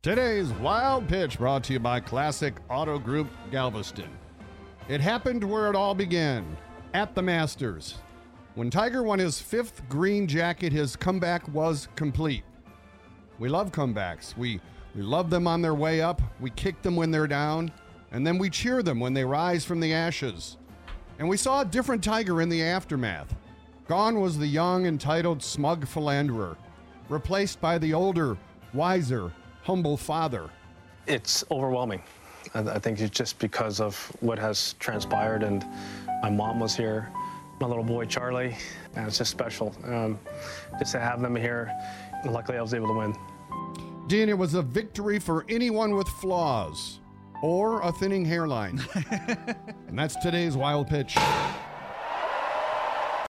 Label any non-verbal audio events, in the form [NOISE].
Today's Wild Pitch brought to you by Classic Auto Group Galveston. It happened where it all began at the Masters. When Tiger won his fifth green jacket, his comeback was complete. We love comebacks. We, we love them on their way up, we kick them when they're down, and then we cheer them when they rise from the ashes. And we saw a different Tiger in the aftermath. Gone was the young, entitled, smug philanderer, replaced by the older, wiser, humble father. It's overwhelming. I, I think it's just because of what has transpired, and my mom was here, my little boy Charlie, and it's just special. Um, just to have them here, and luckily I was able to win. Dean, it was a victory for anyone with flaws or a thinning hairline. [LAUGHS] and that's today's wild pitch.